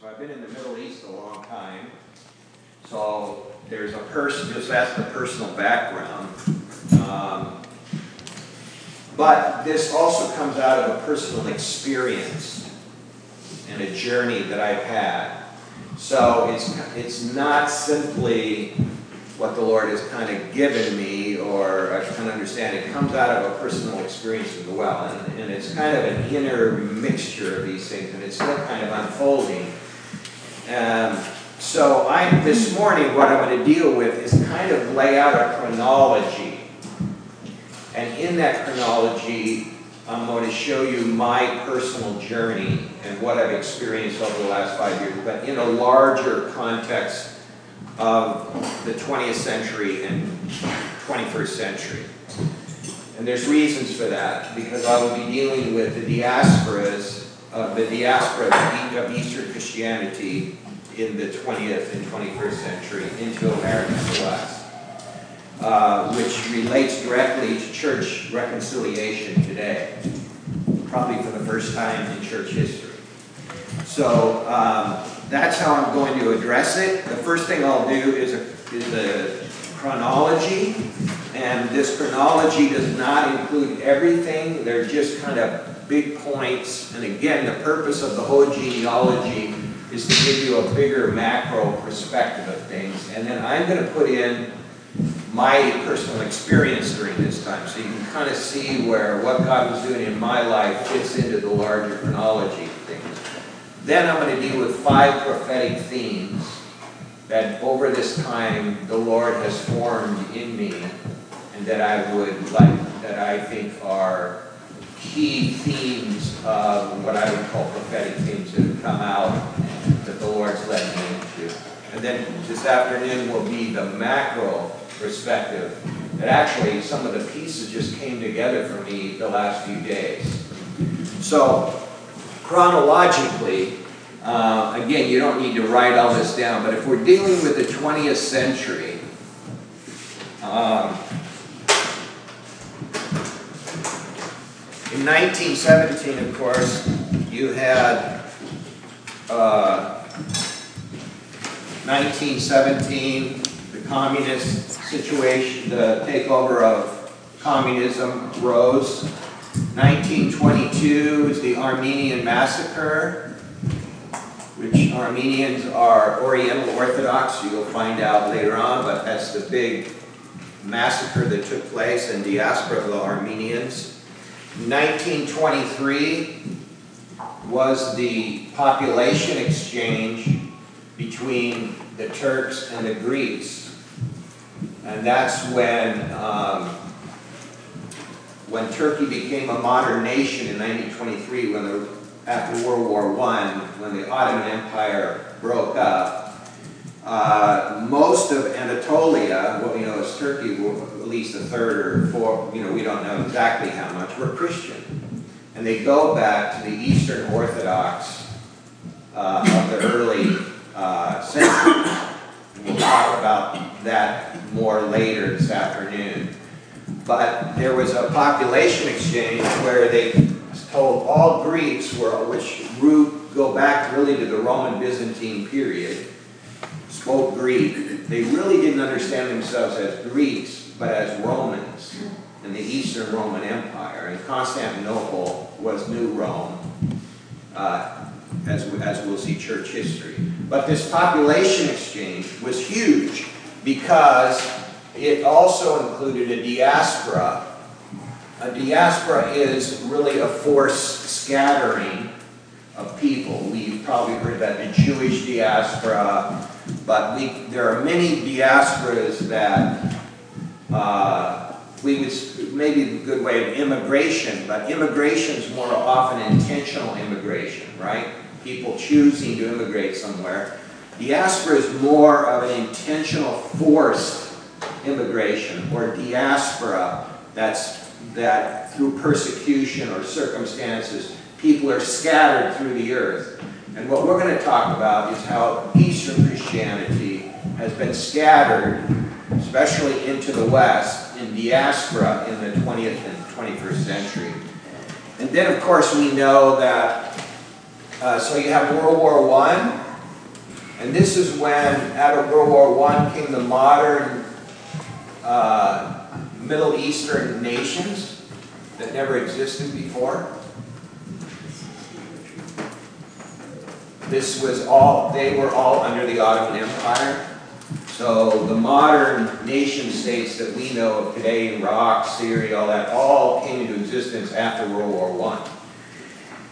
So I've been in the Middle East a long time. So there's a person, just that's the personal background. Um, but this also comes out of a personal experience and a journey that I've had. So it's, it's not simply what the Lord has kind of given me or I can understand. It comes out of a personal experience as well. And, and it's kind of an inner mixture of these things and it's still kind of unfolding. Um, so I, this morning, what I'm going to deal with is kind of lay out a chronology. And in that chronology, I'm going to show you my personal journey and what I've experienced over the last five years, but in a larger context of the 20th century and 21st century. And there's reasons for that, because I will be dealing with the diasporas, the diaspora of Eastern Christianity in the 20th and 21st century into America and the West, uh, which relates directly to church reconciliation today, probably for the first time in church history. So um, that's how I'm going to address it. The first thing I'll do is a, is a chronology, and this chronology does not include everything. They're just kind of big points. And again, the purpose of the whole genealogy is to give you a bigger macro perspective of things. And then I'm going to put in my personal experience during this time so you can kind of see where what God was doing in my life fits into the larger chronology of things. Then I'm going to deal with five prophetic themes that over this time the Lord has formed in me and that I would like, that I think are key themes of what I would call prophetic themes that have come out that the Lord's led me into. And then this afternoon will be the macro perspective that actually some of the pieces just came together for me the last few days. So, chronologically, uh, again, you don't need to write all this down, but if we're dealing with the 20th century, um, 1917, of course, you had uh, 1917, the communist situation, the takeover of communism rose. 1922 is the Armenian massacre, which Armenians are Oriental Orthodox. You'll find out later on, but that's the big massacre that took place in diaspora of the Armenians. 1923 was the population exchange between the Turks and the Greeks. And that's when, um, when Turkey became a modern nation in 1923, when the, after World War I, when the Ottoman Empire broke up. Uh, most of Anatolia, what we know as Turkey, at least a third or four, you know, we don't know exactly how much, were Christian. And they go back to the Eastern Orthodox uh, of the early uh, centuries. We'll talk about that more later this afternoon. But there was a population exchange where they told all Greeks were, which root go back really to the Roman Byzantine period, spoke Greek. They really didn't understand themselves as Greeks, but as Romans in the Eastern Roman Empire. And Constantinople was New Rome, uh, as, as we'll see church history. But this population exchange was huge because it also included a diaspora. A diaspora is really a forced scattering of people. We've probably heard about the Jewish diaspora, but we, there are many diasporas that uh, we would maybe a good way of immigration, but immigration is more often intentional immigration, right? People choosing to immigrate somewhere. Diaspora is more of an intentional forced immigration or diaspora that's that through persecution or circumstances people are scattered through the earth. And what we're going to talk about is how Eastern Christianity has been scattered, especially into the West, in diaspora in the 20th and 21st century. And then, of course, we know that, uh, so you have World War I, And this is when, out of World War I, came the modern uh, Middle Eastern nations that never existed before. This was all, they were all under the Ottoman Empire. So the modern nation states that we know of today, Iraq, Syria, all that, all came into existence after World War I.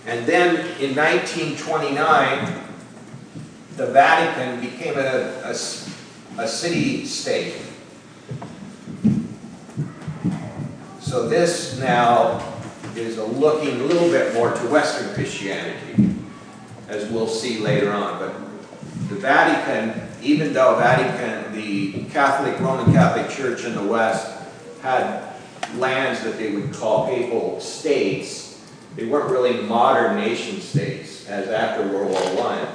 And then in 1929, the Vatican became a, a, a city-state. So this now is looking a little bit more to Western Christianity, as we'll see later on. But the Vatican, even though Vatican, the Catholic, Roman Catholic Church in the West had lands that they would call papal states, they weren't really modern nation states, as after World War I.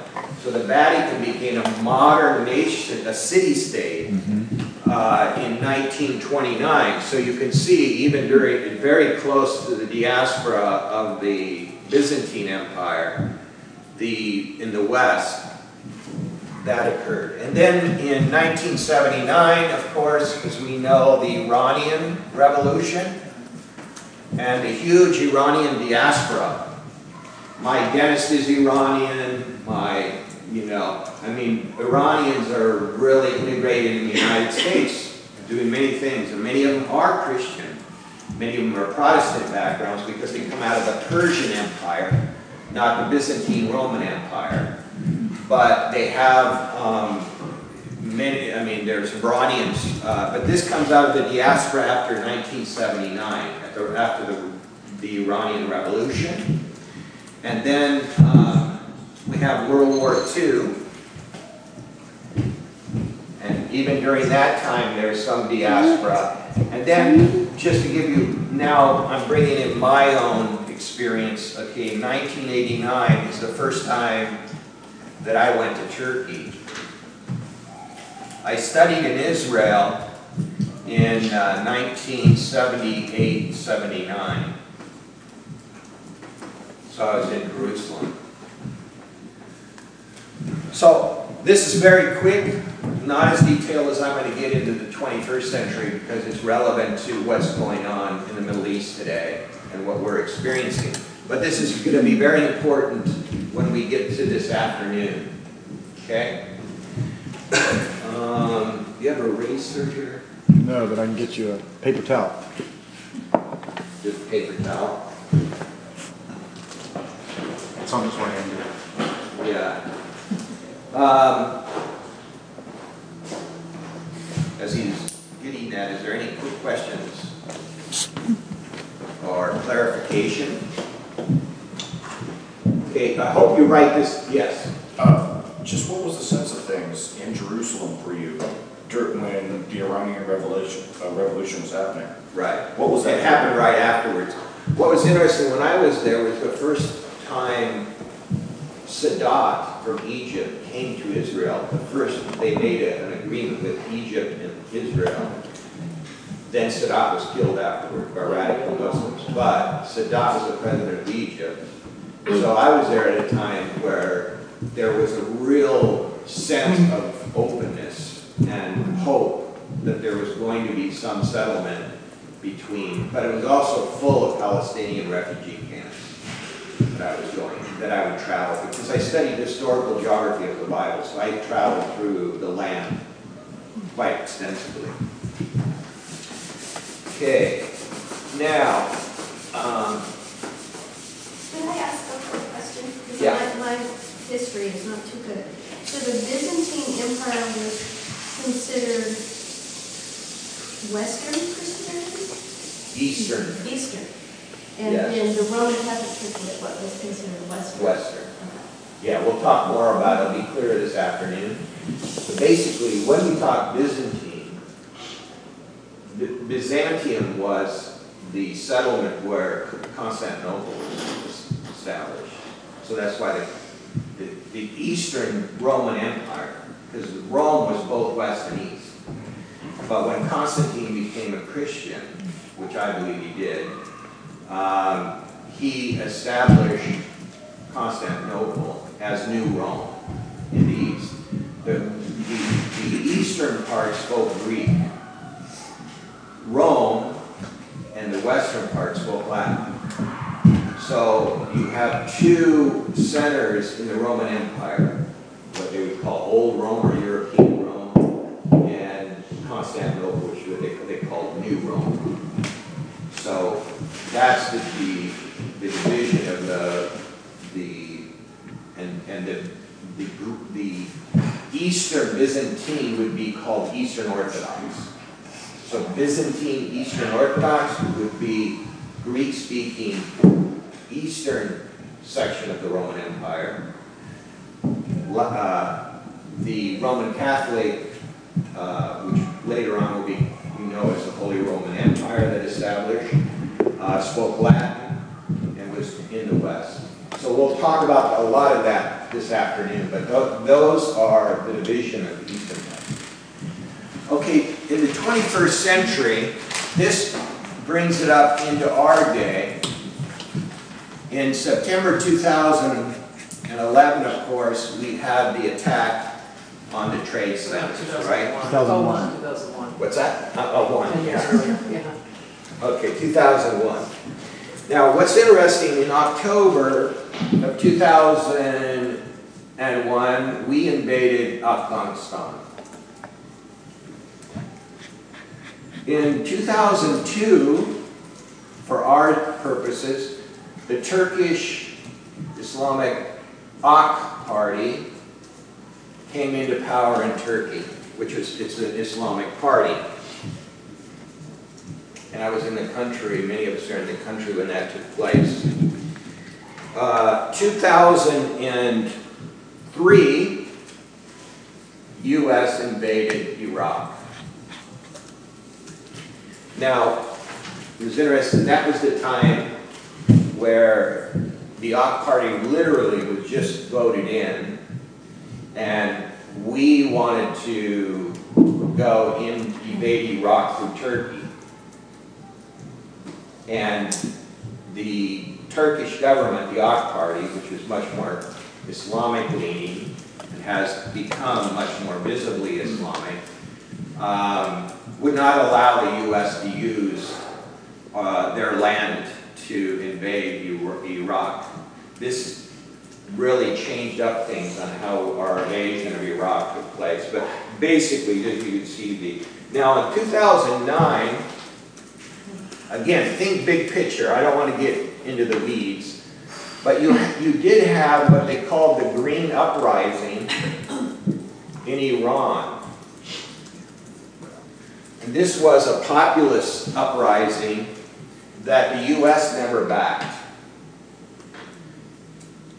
So the Vatican became a modern nation, a city-state, uh, in 1929. So you can see, even during, very close to the diaspora of the Byzantine Empire, in the West, that occurred. And then in 1979, of course, as we know, the Iranian Revolution and the huge Iranian diaspora. My dentist is Iranian, my, you know, I mean, Iranians are really integrated in the United States, doing many things, and many of them are Christian. Many of them are Protestant backgrounds because they come out of the Persian Empire, not the Byzantine Roman Empire but they have um, many, I mean, there's Iranians, uh, but this comes out of the diaspora after 1979, after, the, the Iranian Revolution. And then um, we have World War II. And even during that time, there's some diaspora. And then, just to give you, now I'm bringing in my own experience. Okay, 1989 is the first time that I went to Turkey. I studied in Israel in uh, 1978-79. So I was in Jerusalem. So this is very quick, not as detailed as I'm going to get into the 21st century because it's relevant to what's going on in the Middle East today and what we're experiencing. But this is going to be very important when we get to this afternoon. Okay? Um, you have a razor here? No, but I can get you a paper towel. Just paper towel? It's on its way, Andy. Yeah. Um, as he's getting that, is there any quick questions? Or clarification? Okay, I hope you write this, yes. Uh, Just what was the sense of things in Jerusalem for you during, when the Iranian revolution, uh, revolution was happening? Right. What was that? It happened right afterwards. What was interesting, when I was there, was the first time Sadat from Egypt came to Israel. The first, they made a- an agreement with Egypt and Israel. Then Sadat was killed afterward by radical Muslims. But Sadat was the president of Egypt. So I was there at a time where there was a real sense of openness and hope that there was going to be some settlement between, but it was also full of Palestinian refugee camps that I was going, that I would travel, because I studied historical geography of the Bible, so I traveled through the land quite extensively. Okay, now, um, Can I ask a quick question? Because Yeah. My, my history is not too good. So the Byzantine Empire was considered Western Christianity? Eastern, Eastern. And Yes. then the Roman Catholic Church was what was considered Western? Western. Okay. Yeah, we'll talk more about it, it'll be clearer this afternoon. But basically, when we talk Byzantine, By- Byzantium was the settlement where Constantinople was established. So that's why the, Eastern Roman Empire, because Rome was both West and East. But when Constantine became a Christian, which I believe he did, um, he established Constantinople as New Rome in the East. The eastern part spoke Greek. Rome and the western part spoke Latin. So you have two centers in the Roman Empire, what they would call Old Rome or European Rome, and Constantinople, which they, they called New Rome. So that's the, the, the division of the, the, and, and the, the, the Eastern Byzantine would be called Eastern Orthodox. So Byzantine Eastern Orthodox would be Greek-speaking eastern section of the Roman Empire. Uh, The Roman Catholic, uh, which later on will be, we know as the Holy Roman Empire that established, uh, spoke Latin and was in the West. So we'll talk about a lot of that this afternoon, but tho- those are the division of the Eastern. Okay, in the 21st century, this brings it up into our day. In September 2011, of course, we had the attack on the trade centers, right? 2001. 2001. What's that? Uh, Oh, one, Ten years yeah. yeah. Okay, 2001. Now, what's interesting, in October of 2001, we invaded Afghanistan. In 2002, for our purposes, the Turkish Islamic AK Party came into power in Turkey, which is, it's an Islamic party. And I was in the country, many of us are in the country when that took place. Uh, 2003, U.S. invaded Iraq. Now, it was interesting, that was the time where the AK Party literally was just voted in, and we wanted to go in, invade Iraq through Turkey. And the Turkish government, the AK Party, which was much more Islamic leaning and has become much more visibly Islamic, um, would not allow the U.S. to use uh, their land to invade Iraq. This really changed up things on how our invasion of Iraq took place. But basically, as you can see the, now in 2009, again, think big picture. I don't want to get into the weeds. But you, you did have what they called the Green Uprising in Iran. And this was a populist uprising that the U.S. never backed.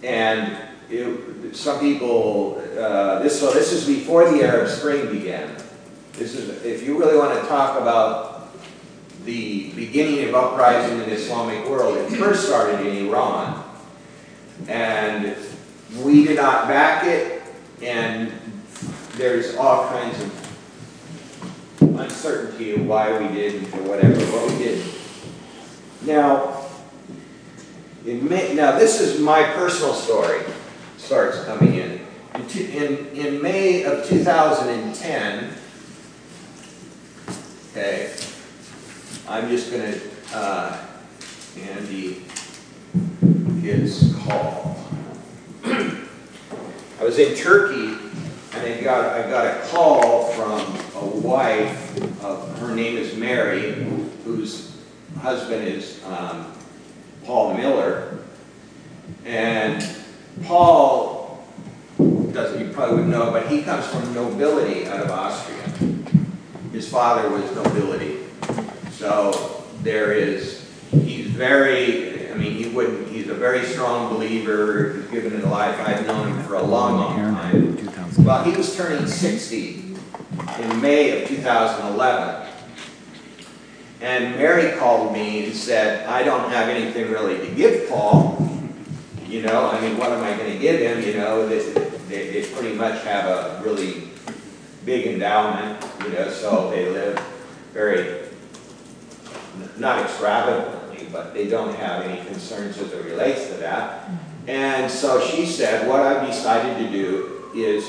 And it, some people, uh, this, so this is before the Arab Spring began. This is, if you really want to talk about the beginning of uprising in the Islamic world, it first started in Iran. And we did not back it, and there's all kinds of uncertainty of why we didn't or whatever, but we did. Now, May, now this is my personal story, starts coming in. In, in, in May of 2010, okay, I'm just gonna, uh, Andy, his call. I was in Turkey and I got, I got a call from a wife, of, her name is Mary, whose husband is um, Paul Miller. And Paul, you probably wouldn't know, but he comes from nobility out of Austria. His father was nobility. So there is, he's very, I mean, he wouldn't, he's a very strong believer, he's given it a life. I've known him for a long, long time. Well, he was turning 60 in May of 2011. And Mary called me and said, I don't have anything really to give Paul. You know, I mean, what am I going to give him? You know, they, they, they pretty much have a really big endowment, you know, so they live very, not extravagantly, but they don't have any concerns as it relates to that. And so she said, what I've decided to do is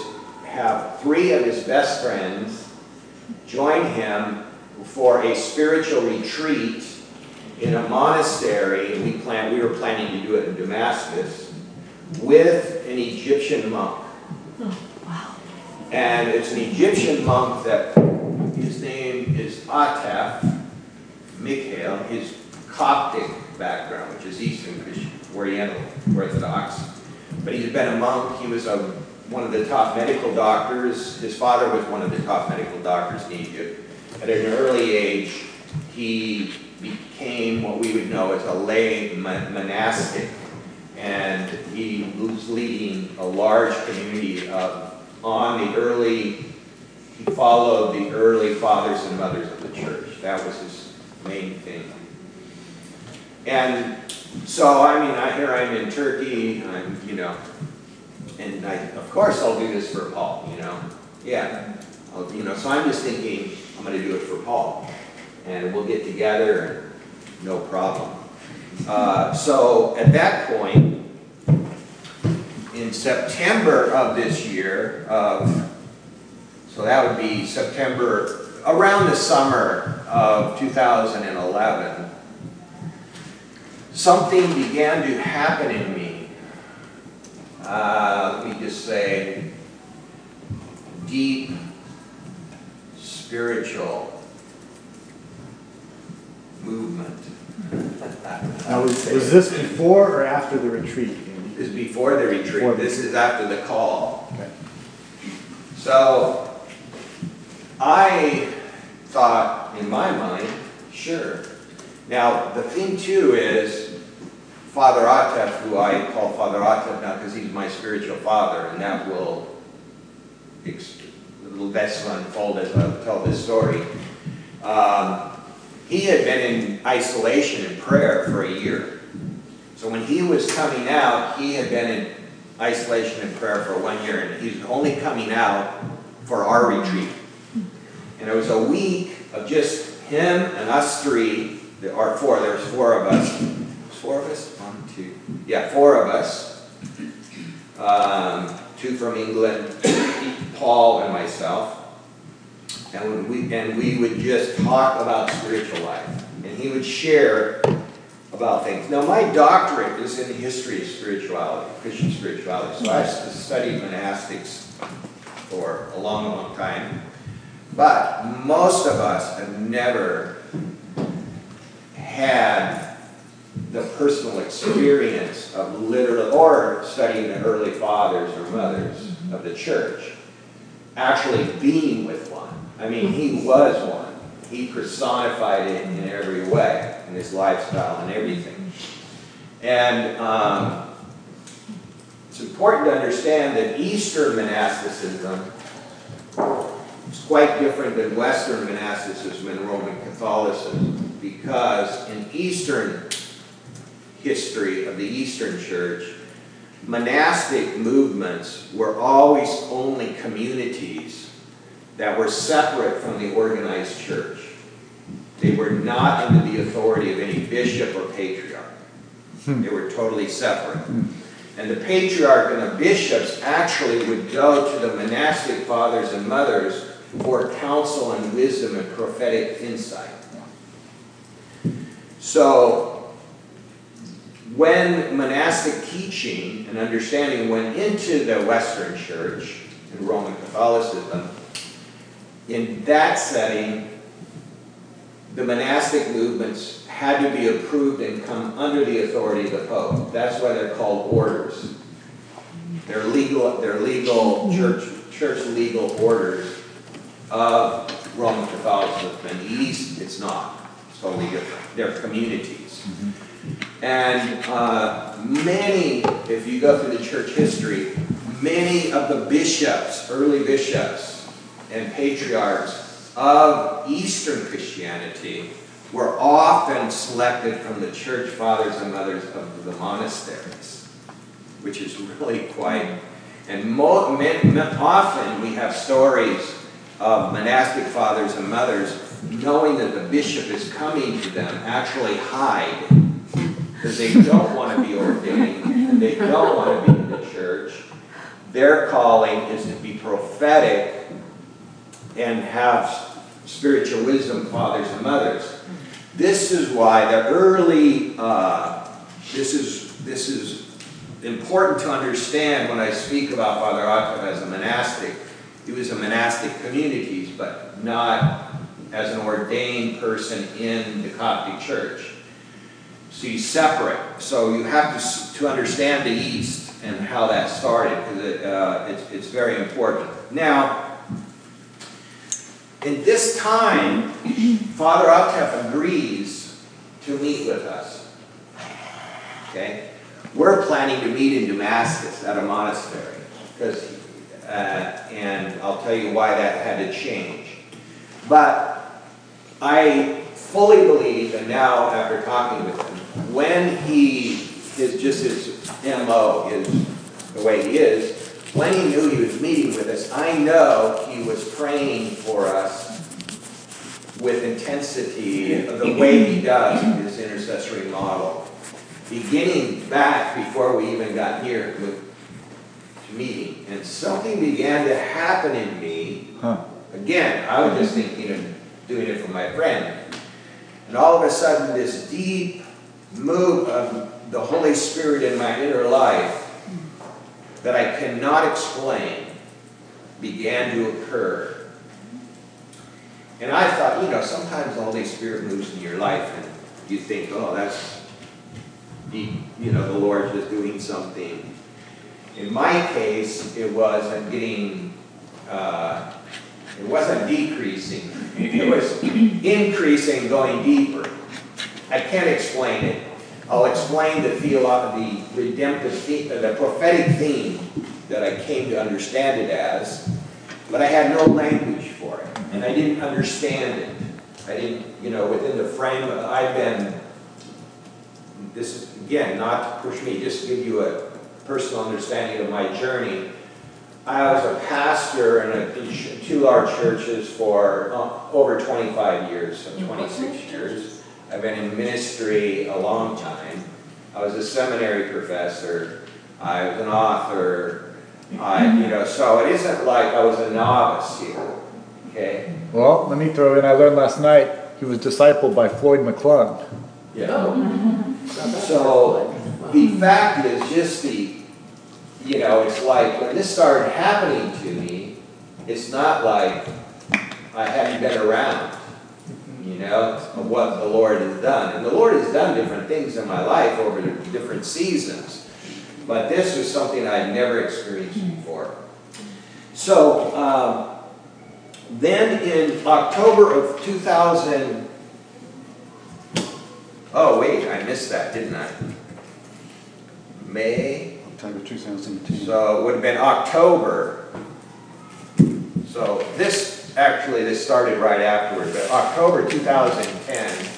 have three of his best friends join him for a spiritual retreat in a monastery, we planned, we were planning to do it in Damascus, with an Egyptian monk. Wow! And it's an Egyptian monk that, his name is Atef, Mikhail, his Coptic background, which is Eastern Christian, Oriental Orthodox. But he's been a monk, he was a, one of the top medical doctors, his father was one of the top medical doctors in Egypt. At an early age, he became what we would know as a lay monastic. And he was leading a large community of, on the early, he followed the early fathers and mothers of the church. That was his main thing. And so, I mean, I, here I'm in Turkey, I'm, you know, and I, of course I'll do this for Paul, you know? Yeah, I'll, you know, so I'm just thinking, I'm gonna do it for Paul. And we'll get together and no problem. Uh, so at that point, in September of this year, of, so that would be September, around the summer of 2011, something began to happen in me. Uh, let me just say, deep spiritual movement. Now, was, was this before or after the retreat? This is before the Before retreat, the- this is after the call. Okay. So, I thought in my mind, sure. Now, the thing too is, Father Atef, who I call Father Atef now because he's my spiritual father, and that will, best will unfold as I tell this story. Um, he had been in isolation and prayer for a year. So when he was coming out, he had been in isolation and prayer for one year, and he's only coming out for our retreat. And it was a week of just him and us three, are four, there was four of us. Four of us? Two, yeah, four of us. Um, two from England, Paul and myself. And we, and we would just talk about spiritual life. And he would share about things. Now, my doctorate is in the history of spirituality, Christian spirituality. So I've studied monastics for a long, long time. But most of us have never had the personal experience of literal, or studying the early fathers or mothers of the church, actually being with one. I mean, he was one. He personified it in every way, in his lifestyle and everything. And um, it's important to understand that Eastern monasticism is quite different than Western monasticism and Roman Catholicism because in Eastern history of the Eastern Church, monastic movements were always only communities that were separate from the organized church. They were not under the authority of any bishop or patriarch. Hmm. They were totally separate. Hmm. And the patriarch and the bishops actually would go to the monastic fathers and mothers for counsel and wisdom and prophetic insight. So, when monastic teaching and understanding went into the Western Church and Roman Catholicism, in that setting, the monastic movements had to be approved and come under the authority of the Pope. That's why they're called orders. They're legal, they're legal church, church legal orders of Roman Catholicism. In the East, it's not. It's totally different. They're communities. Mm-hmm. And uh, many, if you go through the church history, many of the bishops, early bishops and patriarchs of Eastern Christianity were often selected from the church fathers and mothers of the monasteries, which is really quite. And mo- often we have stories of monastic fathers and mothers knowing that the bishop is coming to them actually hide because they don't want to be ordained and they don't want to be in the church. Their calling is to be prophetic and have spiritual wisdom fathers and mothers. This is why the early, uh, this is, this is important to understand when I speak about Father Atef as a monastic. He was a monastic communities, but not as an ordained person in the Coptic Church. So he's separate. So you have to, to understand the East and how that started, because it, uh, it's, it's very important. Now, in this time, Father Atef agrees to meet with us. Okay? We're planning to meet in Damascus at a monastery, because, uh, and I'll tell you why that had to change. But I fully believe, and now after talking with when he is just his MO, is the way he is, when he knew he was meeting with us, I know he was praying for us with intensity, the way he does in his intercessory model. Beginning back before we even got here with meeting, and something began to happen in me. Huh. Again, I was just thinking of doing it for my friend. And all of a sudden, this deep move of the Holy Spirit in my inner life that I cannot explain began to occur. And I thought, you know, sometimes the Holy Spirit moves in your life and you think, oh, that's you know, the Lord just doing something. In my case, it wasn't getting, uh, it wasn't decreasing. It was increasing, going deeper. I can't explain it. I'll explain the theolo- the redemptive, theme, the prophetic theme that I came to understand it as, but I had no language for it, and I didn't understand it. I didn't, you know, within the frame, of, I've been, this is, again, not to push me, just to give you a personal understanding of my journey. I was a pastor in, a, in two large churches for uh, over 25 years, so 26 years. I've been in ministry a long time. I was a seminary professor. I was an author. I, you know, so it isn't like I was a novice here. Okay. Well, let me throw in, I learned last night, he was discipled by Floyd McClung. Yeah. Oh. So the fact is just the, you know, it's like when this started happening to me, it's not like I hadn't been around, you know, of what the Lord has done. And the Lord has done different things in my life over the different seasons. But this was something I'd never experienced before. So, um, then in October of 2000, oh wait, I missed that, didn't I? May, October 2010. so it would have been October. So this, actually, this started right afterward, but October 2010,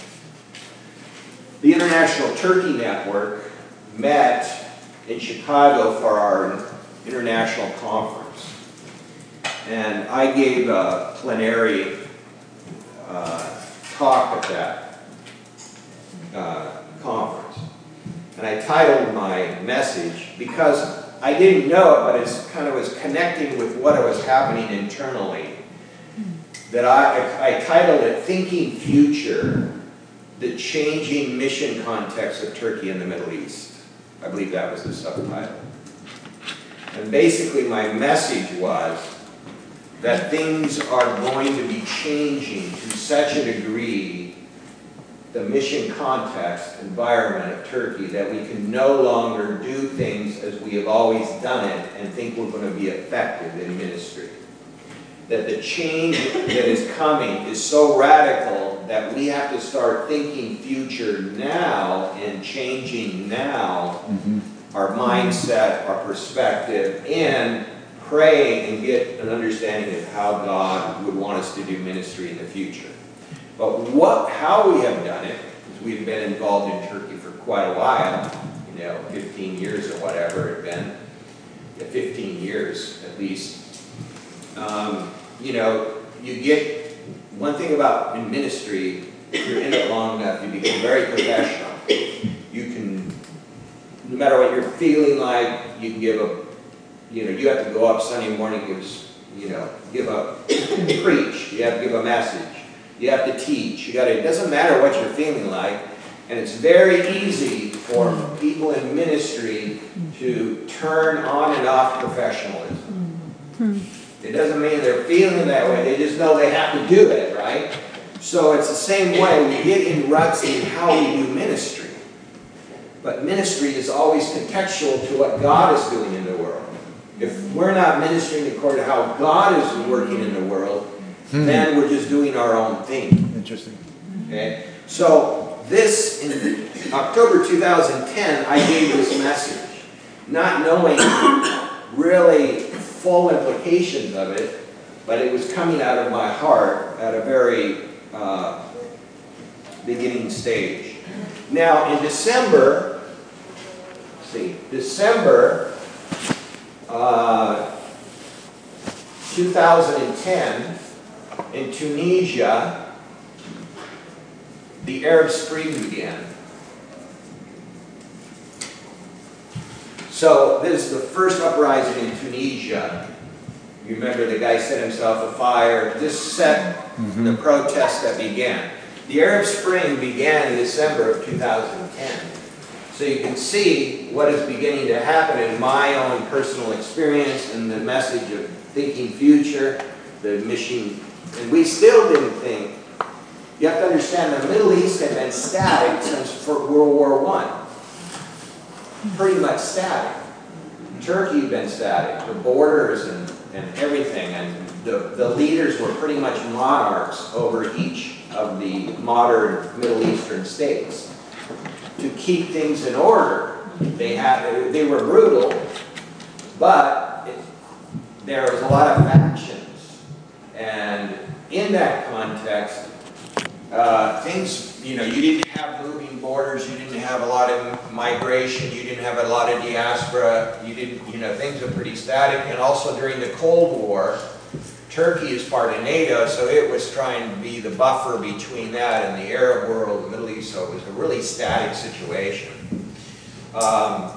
the International Turkey Network met in Chicago for our international conference. And I gave a plenary uh, talk at that uh, conference. And I titled my message because I didn't know it, but it's kind of was connecting with what was happening internally. That I, I titled it Thinking Future, the Changing Mission Context of Turkey in the Middle East. I believe that was the subtitle. And basically, my message was that things are going to be changing to such a degree the mission context, environment of Turkey, that we can no longer do things as we have always done it and think we're going to be effective in ministry. That the change that is coming is so radical that we have to start thinking future now and changing now our mindset, our perspective, and pray and get an understanding of how God would want us to do ministry in the future. But what, how we have done it, is we've been involved in Turkey for quite a while, you know, 15 years or whatever it's been, 15 years at least. Um, you know, you get, one thing about in ministry, if you're in it long enough, you become very professional. You can, no matter what you're feeling like, you can give a, you know, you have to go up Sunday morning, give you know, give a, preach, you have to give a message, you have to teach, you gotta, it doesn't matter what you're feeling like, and it's very easy for people in ministry to turn on and off professionalism. Hmm. Hmm. It doesn't mean they're feeling that way, they just know they have to do it, right? So it's the same way, we get in ruts in how we do ministry. But ministry is always contextual to what God is doing in the world. If we're not ministering according to how God is working in the world, hmm. then we're just doing our own thing. Interesting. Okay? So this, in October 2010, I gave this message, not knowing really full implications of it, but it was coming out of my heart at a very uh, beginning stage. Now, in December, see, December uh, 2010, in Tunisia, the Arab Spring began. So this is the first uprising in Tunisia. You remember the guy set himself afire. This set mm-hmm. the protest that began. The Arab Spring began in December of 2010. So you can see what is beginning to happen in my own personal experience and the message of thinking future, the mission. And we still didn't think. You have to understand the Middle East had been static since for World War One. Pretty much static. Turkey had been static, the borders and, and everything, and the, the leaders were pretty much monarchs over each of the modern Middle Eastern states. To keep things in order, they had, they were brutal, but it, there was a lot of factions. And in that context, uh, things, you know, you didn't have moving borders, you didn't have a lot of migration, you didn't have a lot of diaspora, you didn't, you know, things were pretty static. And also during the Cold War, Turkey is part of NATO, so it was trying to be the buffer between that and the Arab world, the Middle East, so it was a really static situation. Um,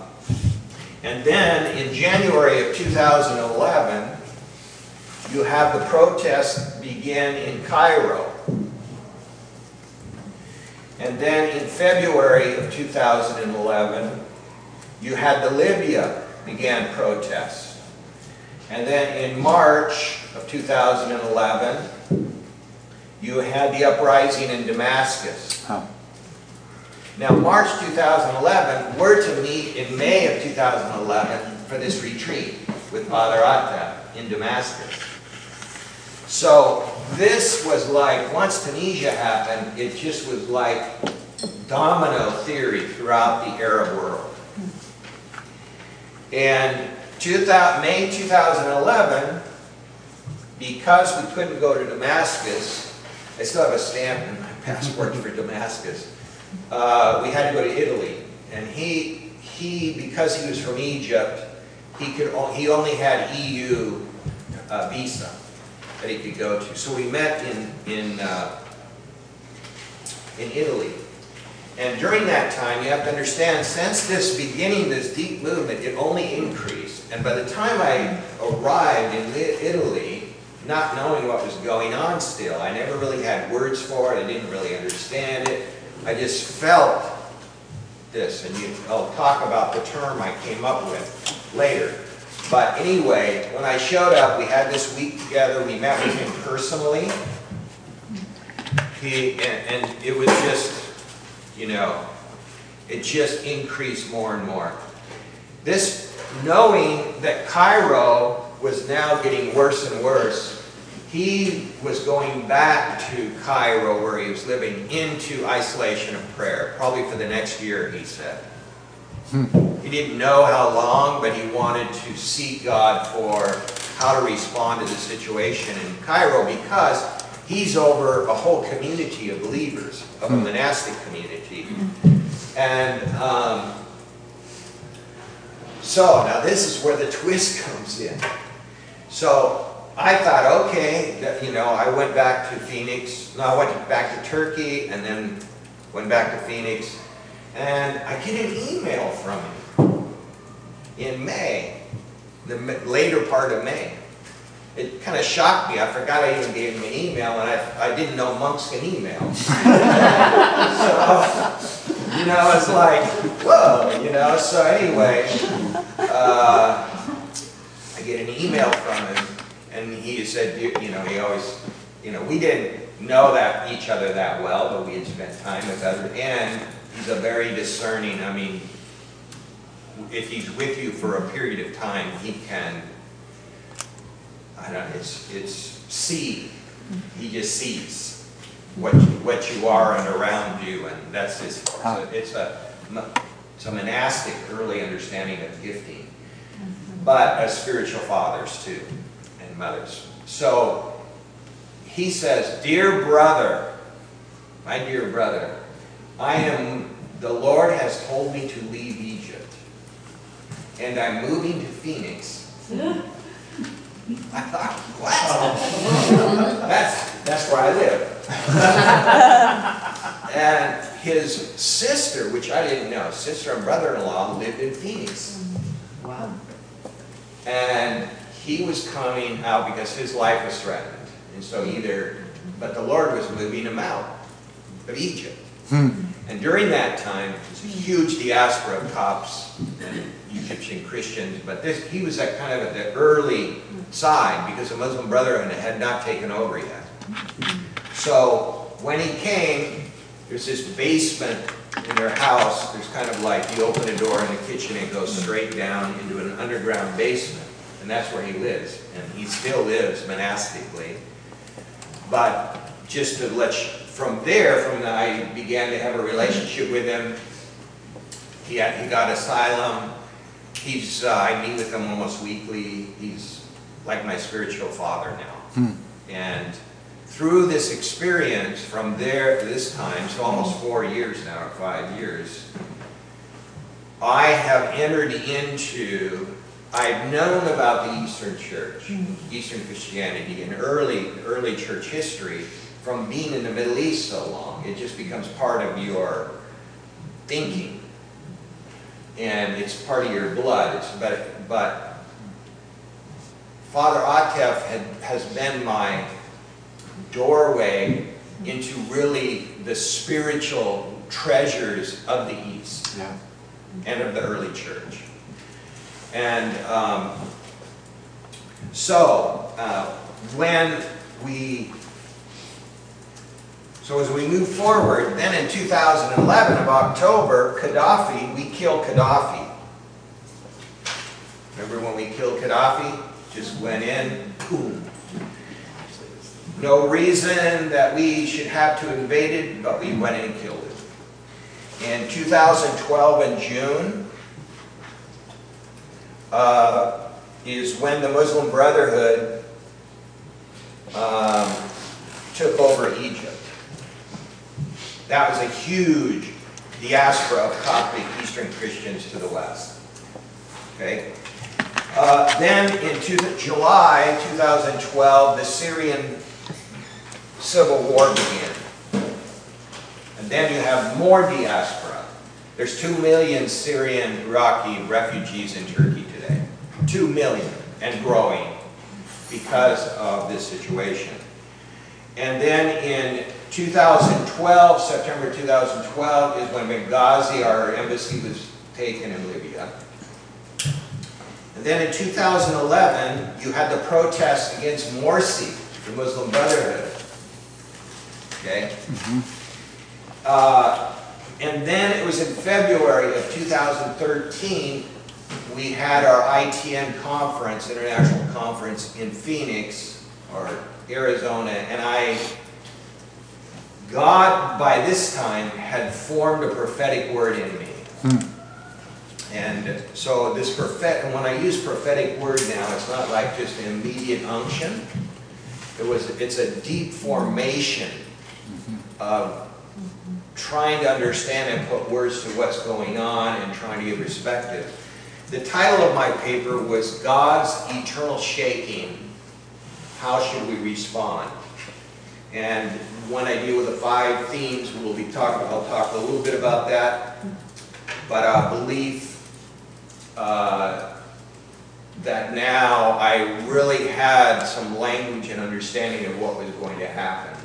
and then in January of 2011, you have the protests begin in Cairo. And then in February of 2011, you had the Libya began protests. And then in March of 2011, you had the uprising in Damascus. How? Now, March 2011, we're to meet in May of 2011 for this retreat with Father Atef in Damascus. So this was like, once Tunisia happened, it just was like domino theory throughout the Arab world. And 2000, May 2011, because we couldn't go to Damascus, I still have a stamp in my passport for Damascus, uh, we had to go to Italy. And he, he, because he was from Egypt, he could, he only had EU uh, visa that he could go to. So we met in, in, uh, in Italy. And during that time, you have to understand, since this beginning, this deep movement, it only increased. And by the time I arrived in Italy, not knowing what was going on still, I never really had words for it, I didn't really understand it. I just felt this, and you, I'll talk about the term I came up with later. But anyway, when I showed up, we had this week together, we met with him personally. He, and, and it was just, you know, it just increased more and more. This, knowing that Cairo was now getting worse and worse, he was going back to Cairo where he was living into isolation of prayer, probably for the next year, he said. Hmm. He didn't know how long, but he wanted to seek God for how to respond to the situation in Cairo because he's over a whole community of believers, of a monastic community. And um, so now this is where the twist comes in. So I thought, okay, that, you know, I went back to Phoenix. No, I went back to Turkey and then went back to Phoenix. And I get an email from him in May, the later part of May. it kind of shocked me. I forgot I even gave him an email, and I, I didn't know monks can email. so, you know, it's like, whoa, you know. So anyway, uh, I get an email from him, and he said, you, you know, he always, you know, we didn't know that each other that well, but we had spent time with other, and he's a very discerning. I mean, if he's with you for a period of time, he can. I don't know. It's it's see. He just sees what you, what you are and around you, and that's his. It's a, it's a it's a monastic early understanding of gifting, but as spiritual fathers too, and mothers. So he says, "Dear brother, my dear brother, I am. The Lord has told me to leave Egypt, and I'm moving to Phoenix." I thought, what? Oh. that's that's where I live. and his sister, which I didn't know, sister and brother-in-law lived in Phoenix. Wow. And he was coming out because his life was threatened. And so either, but the Lord was moving him out of Egypt. Hmm. And during that time, there was a huge diaspora of Copts and Egyptian Christians, but this, he was at kind of at the early side because the Muslim Brotherhood had not taken over yet. So when he came, there's this basement in their house. There's kind of like you open a door in the kitchen, and it goes straight down into an underground basement, and that's where he lives. And he still lives monastically. But just to let you, from there, from the, I began to have a relationship with him. He had, he got asylum. He's uh, I meet with him almost weekly. He's like my spiritual father now. And through this experience, from there to this time, so almost four years now, or five years, I have entered into, I've known about the Eastern Church, Eastern Christianity, and early, early church history from being in the Middle East so long. It just becomes part of your thinking. And it's part of your blood. It's, but, but Father Atef had, has been my doorway into really the spiritual treasures of the East Yeah. and of the early church. And um, so, uh, when we, so as we move forward, then in 2011 of October, Gaddafi, we killed Gaddafi. Remember when we killed Gaddafi? Just went in, boom. No reason that we should have to invade it, but we went in and killed it. In 2012 in June, uh, is when the Muslim Brotherhood um, took over. That was a huge diaspora of Coptic Eastern Christians to the west. Okay? Uh, then in two, July 2012, the Syrian civil war began. And then you have more diaspora. There's 2 million Syrian Iraqi refugees in Turkey today. 2 million and growing because of this situation. And then in 2012, September 2012, is when Benghazi, our embassy was taken in Libya. And then in 2011, you had the protests against Morsi, the Muslim Brotherhood. Okay? Mhm. Uh, and then it was in February of 2013, we had our ITN conference, international conference in Phoenix, or Arizona, and I, God by this time had formed a prophetic word in me. Hmm. And so this prophet, and when I use prophetic word now, it's not like just an immediate unction. It was, it's a deep formation mm-hmm. of trying to understand and put words to what's going on and trying to give perspective. The title of my paper was God's Eternal Shaking, How Should We Respond? And when I deal with the five themes, we'll be talking, I'll talk a little bit about that. But uh, belief, uh, that now I really had some language and understanding of what was going to happen.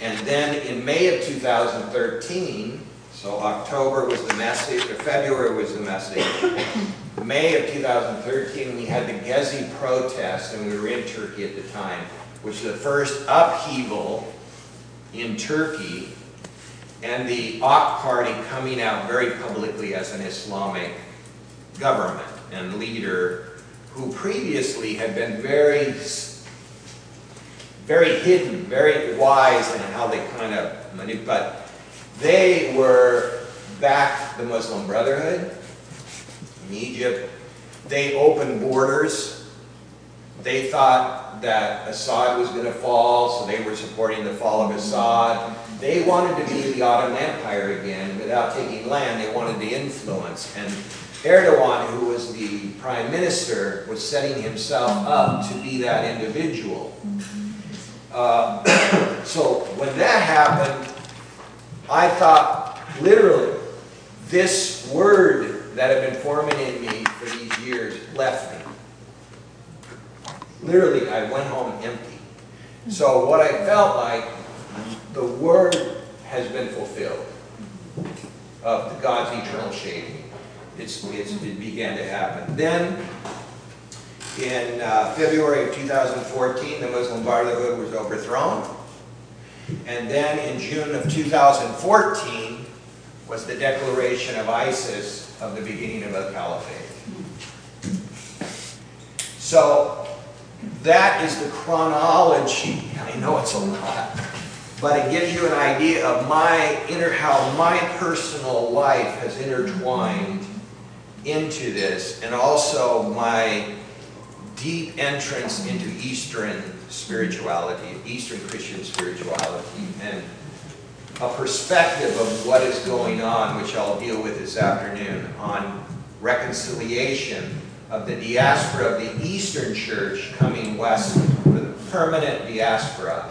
And then in May of 2013, so October was the message, or February was the message. May of 2013, we had the Gezi protest, and we were in Turkey at the time, which was the first upheaval in Turkey, and the AK Party coming out very publicly as an Islamic government and leader who previously had been very, very hidden, very wise in how they kind of maneuver, but they were back the Muslim Brotherhood in Egypt. They opened borders. They thought that Assad was going to fall, so they were supporting the fall of Assad. They wanted to be the Ottoman Empire again without taking land. They wanted the influence. And Erdogan, who was the prime minister, was setting himself up to be that individual. Uh, So when that happened, I thought, literally, this word that had been forming in me for these years left me. Literally, I went home empty. So what I felt like, the word has been fulfilled of God's eternal shaping. It's, it's, it began to happen. Then, in uh, February of 2014, the Muslim Brotherhood was overthrown. And then in June of 2014 was the declaration of ISIS of the beginning of a caliphate. So that is the chronology. I know it's a lot, but it gives you an idea of my inner, how my personal life has intertwined into this, and also my deep entrance into Eastern spirituality, Eastern Christian spirituality, and a perspective of what is going on, which I'll deal with this afternoon, on reconciliation of the diaspora of the Eastern Church coming west for the permanent diaspora.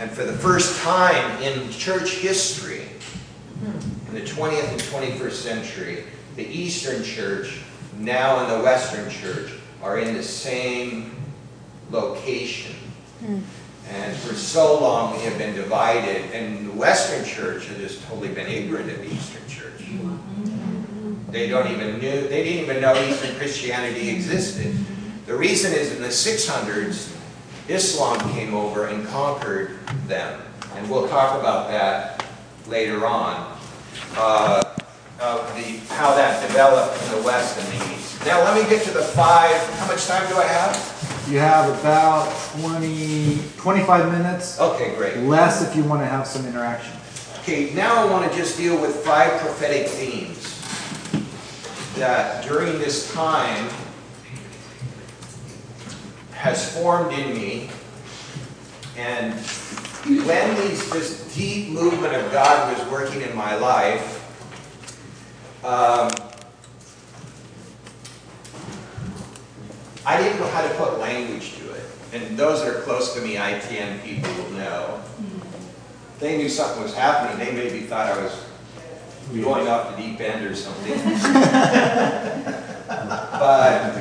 And for the first time in church history, in the 20th and 21st century, the Eastern Church, now in the Western Church, are in the same location. And for so long, we have been divided, and the Western Church has just totally been ignorant of the Eastern Church. Mm-hmm. They don't even knew, they didn't even know Eastern Christianity existed. The reason is in the 600s, Islam came over and conquered them. And we'll talk about that later on, uh, of the, how that developed in the West and the East. Now, let me get to the five, how much time do I have? You have about 20, 25 minutes, Okay, great. less if you want to have some interaction. Okay, now I want to just deal with five prophetic themes that during this time has formed in me. And when these, this deep movement of God was working in my life, um, I didn't know how to put language to it. And those that are close to me, ITN people will know. They knew something was happening, they maybe thought I was going off the deep end or something. But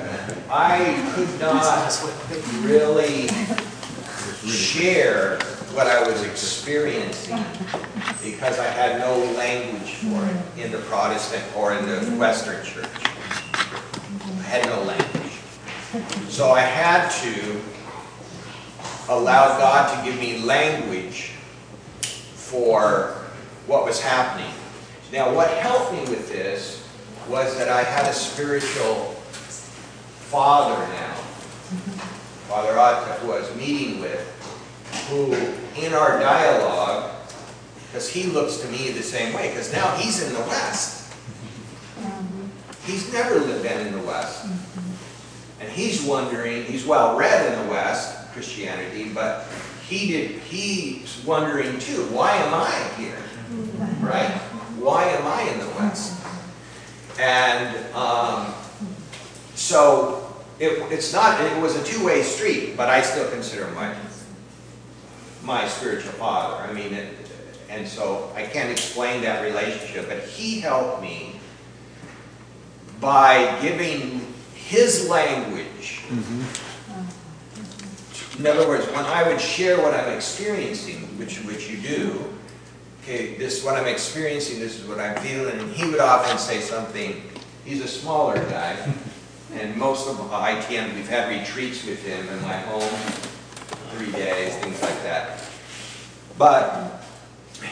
I could not really share what I was experiencing because I had no language for it in the Protestant or in the Western church. I had no language. So I had to allow God to give me language for what was happening. Now, what helped me with this was that I had a spiritual father now, Father Atef, who I was meeting with, who in our dialogue, because he looks to me the same way, because now he's in the West. He's never been in the West. And he's wondering, he's well read in the West, Christianity, but he did, he's wondering too, why am I here? Right? Why am I in the West? And um, so it, it's not, it was a two-way street, but I still consider him my, my spiritual father. I mean, it, and so I can't explain that relationship, but he helped me by giving his language. In other words, when I would share what I'm experiencing, which, which you do, okay, this is what I'm experiencing, this is what I'm feeling, and he would often say something, he's a smaller guy, and most of ITN, we've had retreats with him in my home, three days, things like that. But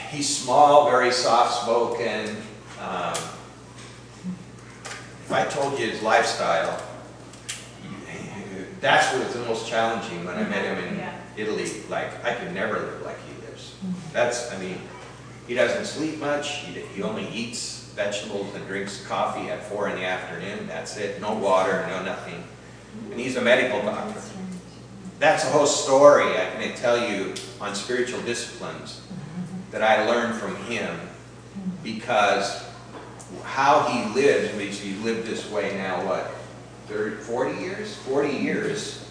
he's small, very soft-spoken. Um, If I told you his lifestyle, that's what was the most challenging when I met him in Yeah. Italy. Like, I could never live like he lives. That's, I mean, he doesn't sleep much, he, he only eats vegetables and drinks coffee at four in the afternoon, that's it, no water, no nothing. And he's a medical doctor. That's a whole story I can tell you on spiritual disciplines that I learned from him because how he lived, which he lived this way now, what, 30, 40 years? 40 years.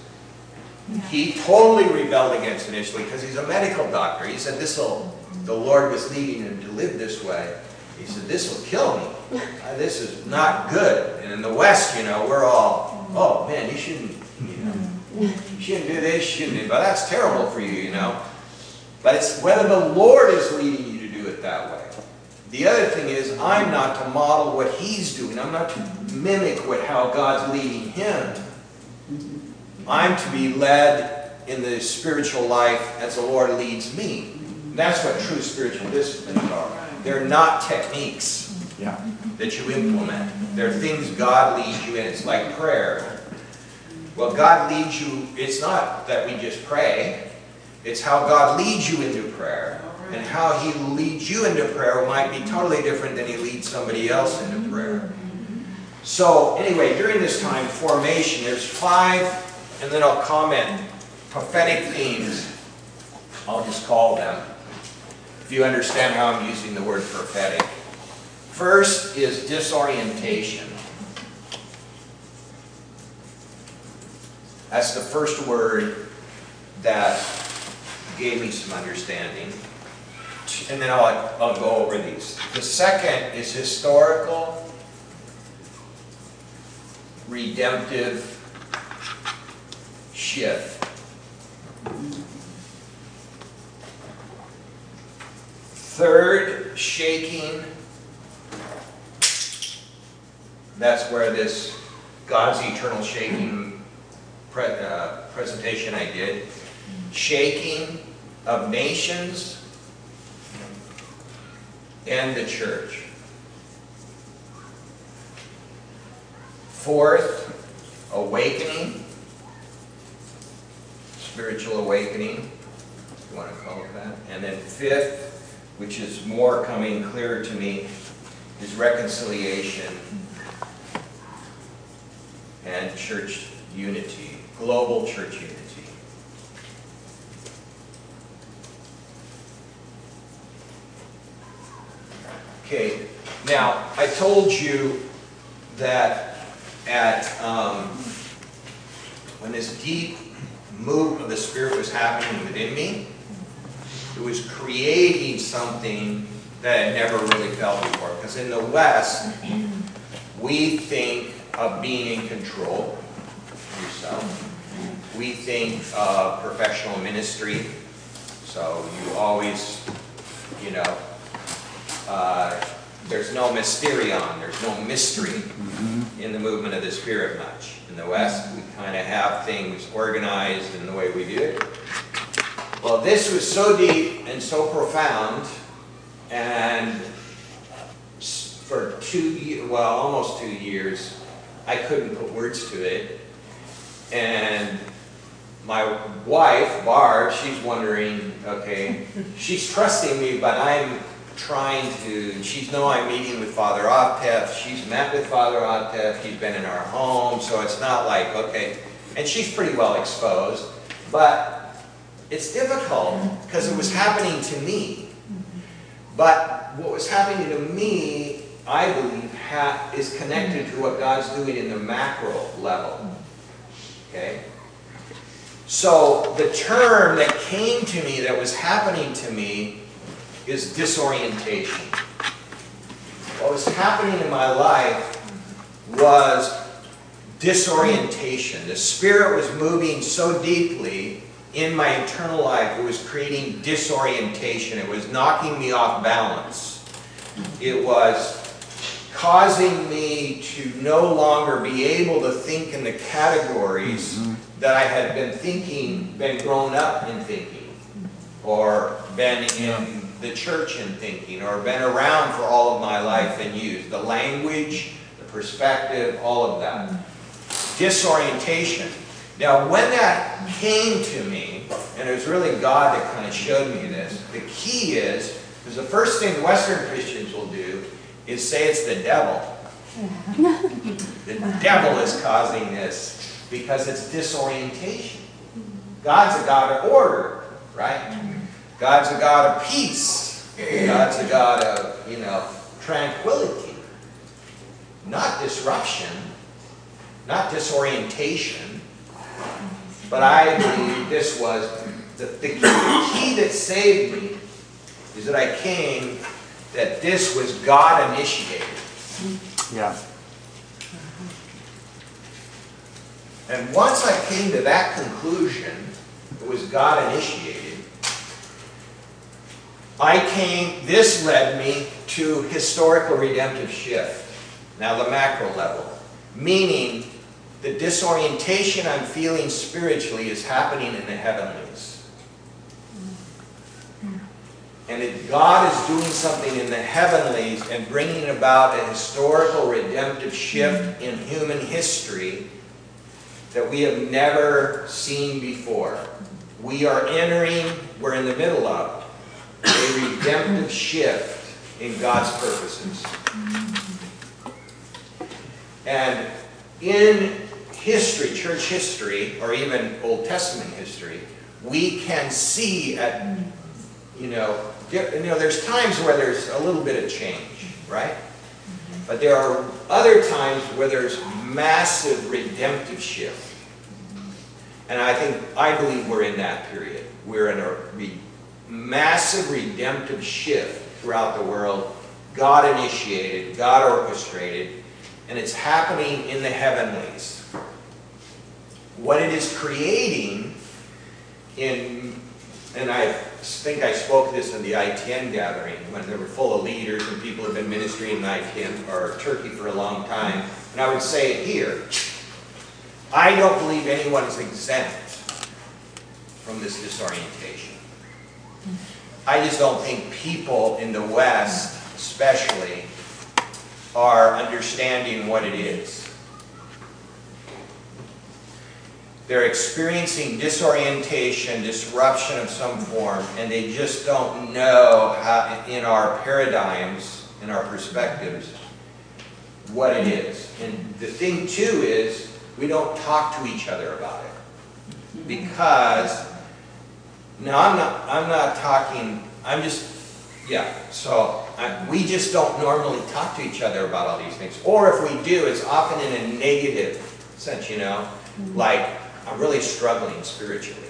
He totally rebelled against initially because he's a medical doctor. He said, this will, the Lord was leading him to live this way. He said, this will kill me. Uh, This is not good. And in the West, you know, we're all, oh man, you shouldn't, you know, you shouldn't do this, you shouldn't do, but that's terrible for you, you know. But it's whether the Lord is leading you to do it that way. The other thing is, I'm not to model what he's doing. I'm not to mimic what, how God's leading him. I'm to be led in the spiritual life as the Lord leads me. That's what true spiritual disciplines are. They're not techniques Yeah. that you implement. They're things God leads you in. It's like prayer. Well, God leads you, it's not that we just pray, it's how God leads you into prayer. And how He leads you into prayer might be totally different than He leads somebody else into prayer. So, anyway, during this time, formation, there's five, and then I'll comment, prophetic themes, I'll just call them, if you understand how I'm using the word prophetic. First is disorientation. That's the first word that gave me some understanding. And then I'll, I'll go over these. The second is historical, redemptive shift. Third, shaking. That's where this God's eternal shaking pre- uh, presentation I did. Shaking of nations and the church. Fourth, awakening, spiritual awakening, you want to call it that. And then fifth, which is more coming clearer to me, is reconciliation and church unity, global church unity. Okay, now, I told you that at, um, when this deep move of the Spirit was happening within me, it was creating something that I never really felt before. Because in the West, we think of being in control of yourself. We think of professional ministry. So you always, you know, uh, there's no mysterion, there's no mystery in the movement of the Spirit much. In the West, we kind of have things organized in the way we do it. Well, this was so deep and so profound, and uh, for two, ye- well, almost two years, I couldn't put words to it. And my wife, Barb, she's wondering, okay, she's trusting me, but I'm trying to, she's know I'm meeting with Father Atef, she's met with Father Atef, he's been in our home, so it's not like, okay, and she's pretty well exposed, but it's difficult because it was happening to me. But what was happening to me, I believe, ha- is connected to what God's doing in the macro level. Okay? So the term that came to me, that was happening to me, is disorientation. What was happening in my life was disorientation. The Spirit was moving so deeply in my internal life, it was creating disorientation. It was knocking me off balance. It was causing me to no longer be able to think in the categories mm-hmm. that I had been thinking, been grown up in thinking, or been in the church in thinking, or been around for all of my life and used. The language, the perspective, all of that. Mm-hmm. Disorientation. Now, when that came to me, and it was really God that kind of showed me this, the key is, because the first thing Western Christians will do is say it's the devil. the devil is causing this because it's disorientation. God's a God of order, right? God's a God of peace. God's a God of, you know, tranquility. Not disruption, not disorientation. But I believe this was the, the, key, the key that saved me is that I came that this was God initiated. Yeah. And once I came to that conclusion, it was God initiated, I came, this led me to historical redemptive shift. Now the macro level. Meaning the disorientation I'm feeling spiritually is happening in the heavenlies. And that God is doing something in the heavenlies and bringing about a historical redemptive shift in human history that we have never seen before. We are entering, we're in the middle of, a redemptive shift in God's purposes. And in history, church history, or even Old Testament history, we can see at, you know, you know, there's times where there's a little bit of change, right? But there are other times where there's massive redemptive shift. And I think, I believe we're in that period. We're in a re massive redemptive shift throughout the world. God initiated, God orchestrated, and it's happening in the heavenlies. What it is creating in, and I think I spoke this in the ITN gathering when they were full of leaders and people have been ministering in ITN or Turkey for a long time, and I would say it here. I don't believe anyone is exempt from this disorientation. I just don't think people in the West, especially, are understanding what it is. They're experiencing disorientation, disruption of some form, and they just don't know how, in our paradigms, in our perspectives, what it is. And the thing too is, we don't talk to each other about it. Because, now I'm not, I'm not talking, I'm just, yeah, so I, we just don't normally talk to each other about all these things. Or if we do, it's often in a negative sense, you know, like, I'm really struggling spiritually.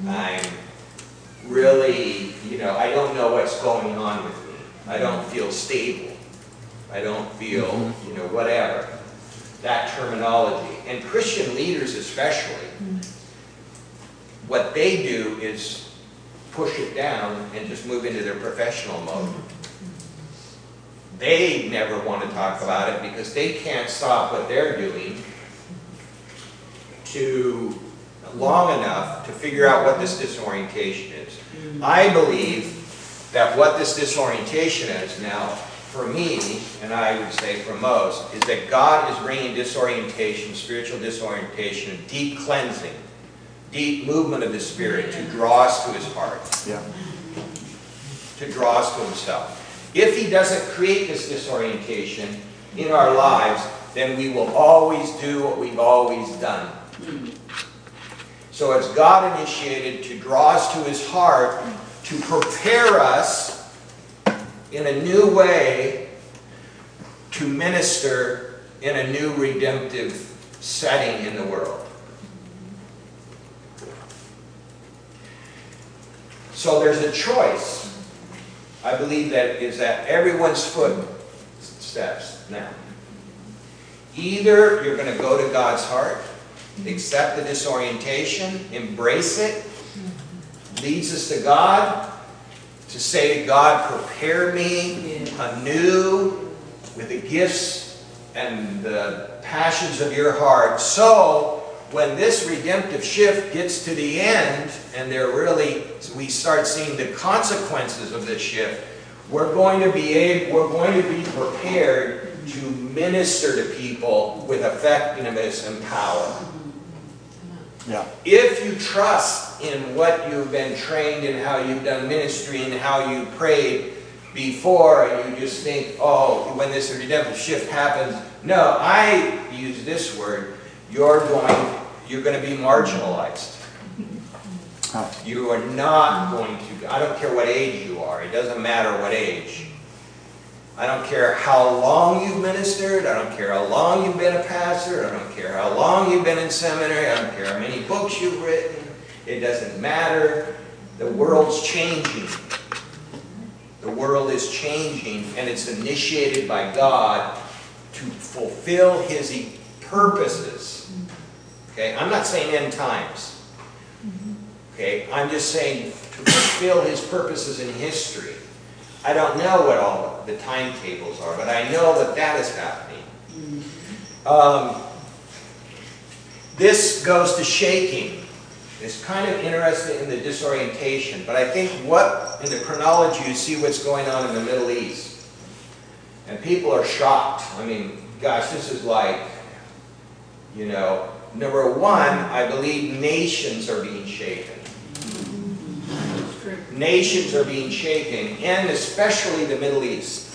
Mm-hmm. I'm really, you know, I don't know what's going on with me. I don't mm-hmm. feel stable. I don't feel, mm-hmm. you know, whatever. That terminology. And Christian leaders especially, what they do is push it down and just move into their professional mode. They never want to talk about it because they can't stop what they're doing to long enough to figure out what this disorientation is. I believe that what this disorientation is now, for me, and I would say for most, is that God is bringing disorientation, spiritual disorientation, deep cleansing, deep movement of the Spirit to draw us to His heart, Yeah. to draw us to Himself. If He doesn't create this disorientation in our lives, then we will always do what we've always done. So it's God initiated to draw us to His heart, to prepare us in a new way to minister in a new redemptive setting in the world. So there's a choice. I believe that is at everyone's footsteps now. Either you're gonna go to God's heart, accept the disorientation, embrace it, leads us to God, to say, to God, prepare me anew with the gifts and the passions of your heart. So, when this redemptive shift gets to the end, and they're really, we start seeing the consequences of this shift, we're going to be able, we're going to be prepared to minister to people with effectiveness and power. Yeah. If you trust in what you've been trained in, how you've done ministry and how you prayed before, and you just think, oh, when this redemptive shift happens, no, I use this word, you're going, you're going to be marginalized. You are not going to, I don't care what age you are, it doesn't matter what age. I don't care how long you've ministered, I don't care how long you've been a pastor, I don't care how long you've been in seminary, I don't care how many books you've written, it doesn't matter. The world's changing. The world is changing, and it's initiated by God to fulfill His purposes. Okay, I'm not saying end times. Okay, I'm just saying to fulfill His purposes in history. I don't know what all the timetables are, but I know that that is happening. Um, this goes to shaking. It's kind of interesting in the disorientation, but I think what, in the chronology, you see what's going on in the Middle East. And people are shocked. I mean, gosh, this is like, you know, number one, I believe nations are being shaken. Nations are being shaken, and especially the Middle East.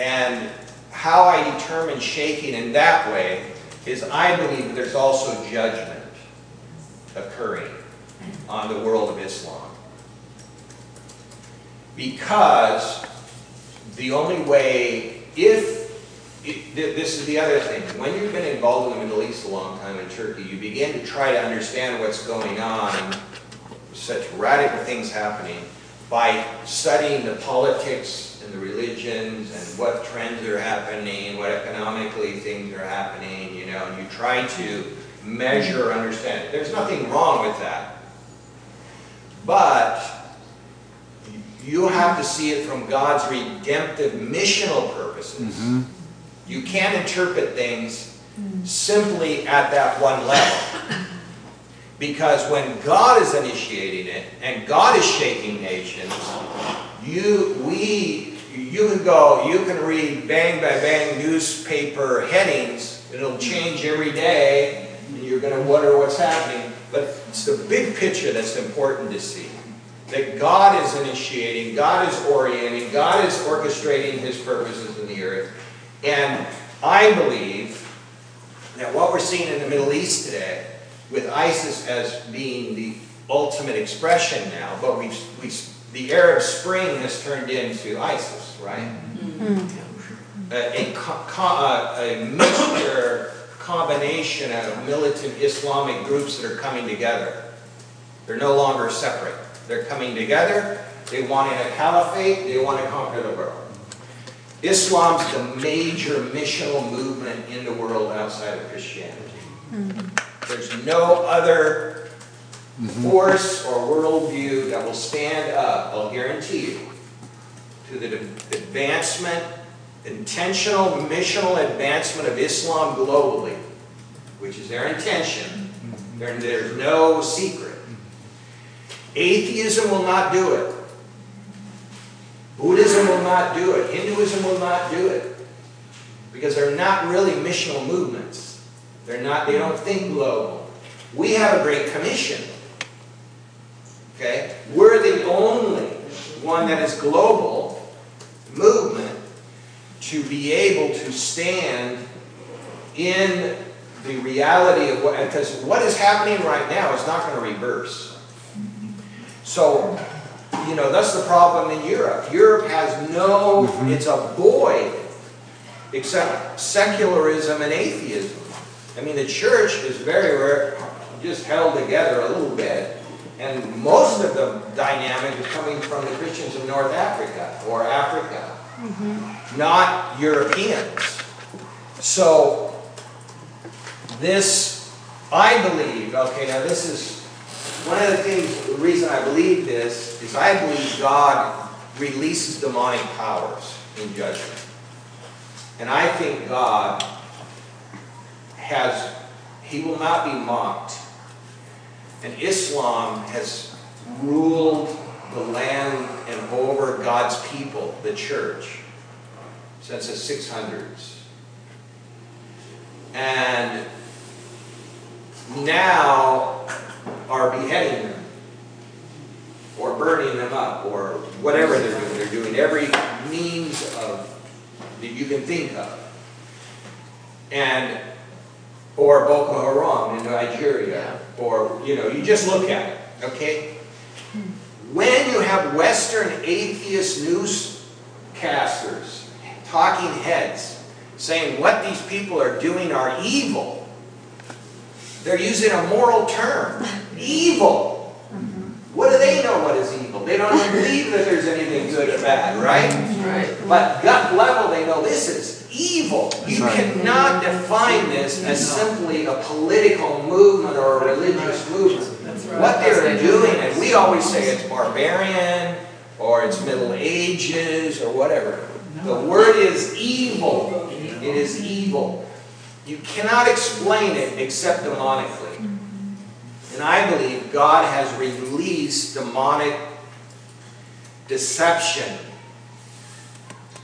And how I determine shaking in that way is I believe there's also judgment occurring on the world of Islam. Because the only way, if, this is the other thing, when you've been involved in the Middle East a long time in Turkey, you begin to try to understand what's going on, such radical things happening, by studying the politics and the religions and what trends are happening, what economically things are happening, you know, and you try to measure, understand. There's nothing wrong with that. But you have to see it from God's redemptive missional purposes. Mm-hmm. You can't interpret things simply at that one level. Because when God is initiating it and God is shaking nations, you, we, you can go, you can read bang by bang newspaper headings, it'll change every day, and you're going to wonder what's happening. But it's the big picture that's important to see. That God is initiating, God is orienting, God is orchestrating His purposes in the earth. And I believe that what we're seeing in the Middle East today, with ISIS as being the ultimate expression now, but we, we, the Arab Spring has turned into ISIS, right? A, a, co- uh, a mixture, combination of militant Islamic groups that are coming together. They're no longer separate. They're coming together. They want in a caliphate. They want to conquer the world. Islam's the major missional movement in the world outside of Christianity. There's no other force or worldview that will stand up, I'll guarantee you, to the advancement, intentional missional advancement of Islam globally, which is their intention. There- There's no secret. Atheism will not do it. Buddhism will not do it. Hinduism will not do it. Because they're not really missional movements. They're not, they don't think global. We have a great commission. Okay? We're the only one that is global movement to be able to stand in the reality of what, because what is happening right now is not going to reverse. So, you know, that's the problem in Europe. Europe has no, mm-hmm. it's a void except secularism and atheism. I mean, the church is very rare, just held together a little bit, and most of the dynamic is coming from the Christians of North Africa or Africa, mm-hmm. not Europeans. So this, I believe, okay, now this is, one of the things, the reason I believe this is I believe God releases demonic powers in judgment. And I think God has, he will not be mocked. And Islam has ruled the land and over God's people, the church, since the 600s. And now are beheading them, or burning them up, or whatever they're doing. They're doing every means of that you can think of. And or Boko Haram in Nigeria, or you know, you just look at it, okay? When you have Western atheist newscasters, talking heads, saying what these people are doing are evil, they're using a moral term, evil. Mm-hmm. What do they know what is evil? They don't believe that there's anything good or bad, right? Right. But gut level, they know this is evil. You right. cannot define this as simply a political movement or a religious movement. Right. What they're doing, and we always say it's barbarian, or it's Middle Ages, or whatever. The word is evil. It is evil. You cannot explain it except demonically. And I believe God has released demonic deception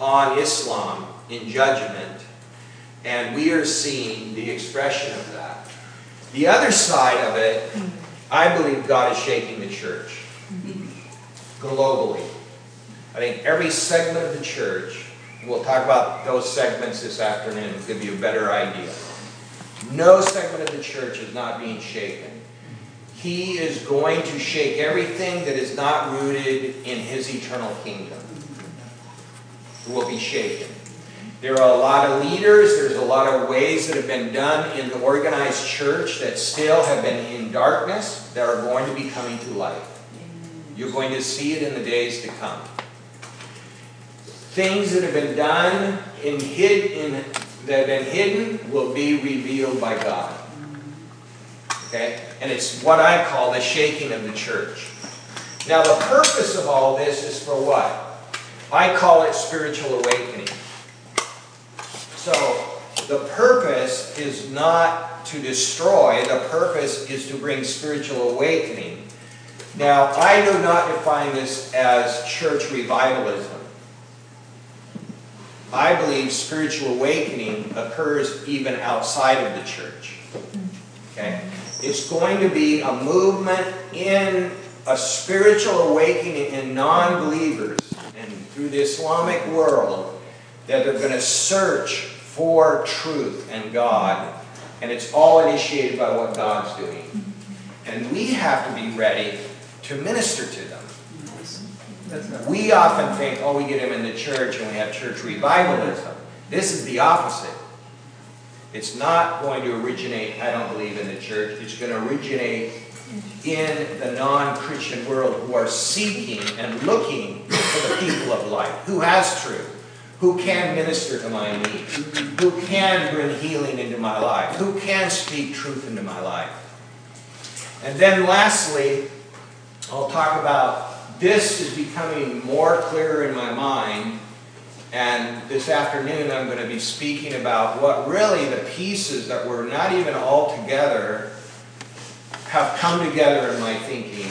on Islam in judgment, and we are seeing the expression of that. The other side of it, I believe God is shaking the church globally. I think every segment of the church, we'll talk about those segments this afternoon to give you a better idea. No segment of the church is not being shaken. He is going to shake everything that is not rooted in His eternal kingdom. Will be shaken. There are a lot of leaders, there's a lot of ways that have been done in the organized church that still have been in darkness that are going to be coming to light. You're going to see it in the days to come. Things that have been done in hid in that have been hidden will be revealed by God. Okay? And it's what I call the shaking of the church. Now the purpose of all this is for what? I call it spiritual awakening. So the purpose is not to destroy, the purpose is to bring spiritual awakening. Now, I do not define this as church revivalism. I believe spiritual awakening occurs even outside of the church. Okay? It's going to be a movement in a spiritual awakening in non believers through the Islamic world that they're going to search for truth and God. And it's all initiated by what God's doing. And we have to be ready to minister to them. We often think, oh, we get them in the church and we have church revivalism. This is the opposite. It's not going to originate, I don't believe, in the church. It's going to originate in the non Christian world who are seeking and looking for the people of light. Who has truth? Who can minister to my needs? Who can bring healing into my life? Who can speak truth into my life? And then lastly, I'll talk about this is becoming more clear in my mind. And this afternoon, I'm going to be speaking about what really the pieces that were not even all together have come together in my thinking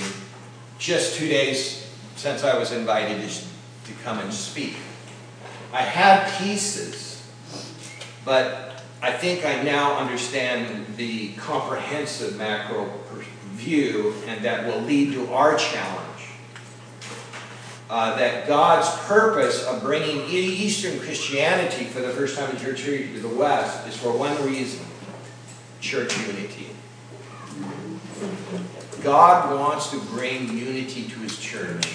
just two days since I was invited to, come and speak. I had pieces, but I think I now understand the comprehensive macro view, and that will lead to our challenge. Uh, that God's purpose of bringing Eastern Christianity for the first time in church history to the West is for one reason church unity. God wants to bring unity to his church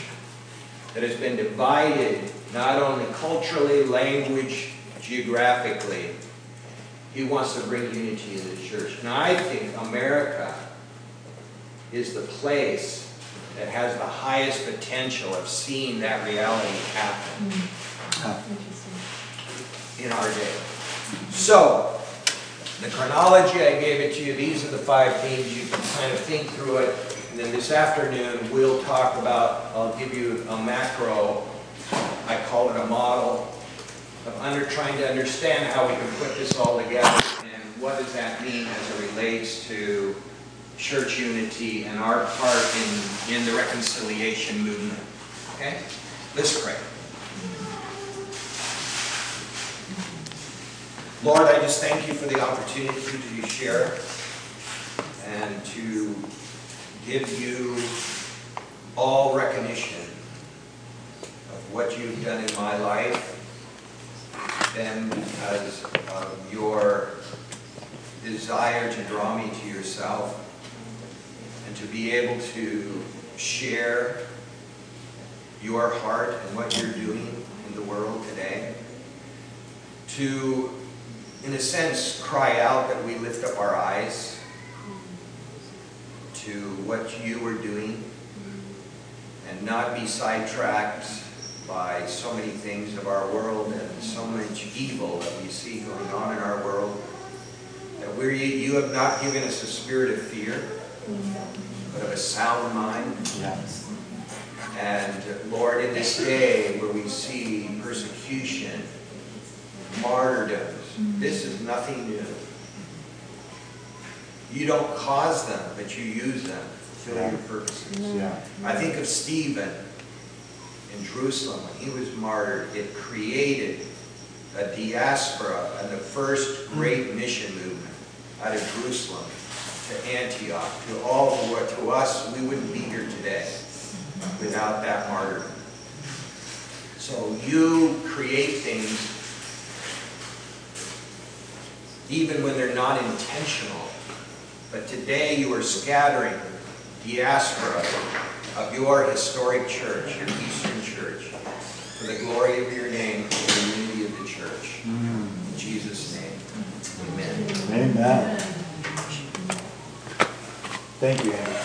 that has been divided not only culturally, language, geographically. He wants to bring unity in the church. And I think America is the place that has the highest potential of seeing that reality happen hmm. in our day. So, The chronology, I gave it to you, these are the five themes, you can kind of think through it. And then this afternoon, we'll talk about, I'll give you a macro, I call it a model, of under, trying to understand how we can put this all together and what does that mean as it relates to church unity and our part in, in the reconciliation movement. Okay? Let's pray. Lord, I just thank you for the opportunity to share and to give you all recognition of what you've done in my life, and because of your desire to draw me to yourself and to be able to share your heart and what you're doing in the world today. To, in a sense, cry out that we lift up our eyes to what you were doing and not be sidetracked by so many things of our world and so much evil that we see going on in our world. That we're, you have not given us a spirit of fear, but of a sound mind. Yes. And Lord, in this day where we see persecution, martyrdoms, this is nothing new. You don't cause them, but you use them to fulfill your purposes. Yeah. I think of Stephen in Jerusalem when he was martyred. It created a diaspora and the first great mission movement out of Jerusalem to Antioch, to all who are to us, we wouldn't be here today without that martyr. So you create things even when they're not intentional. But today you are scattering the diaspora of your historic church, your Eastern church, for the glory of your name, for the unity of the church. In Jesus' name, amen. Amen. Thank you, Andy.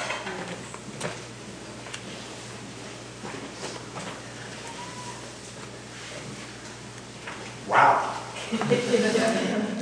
Wow.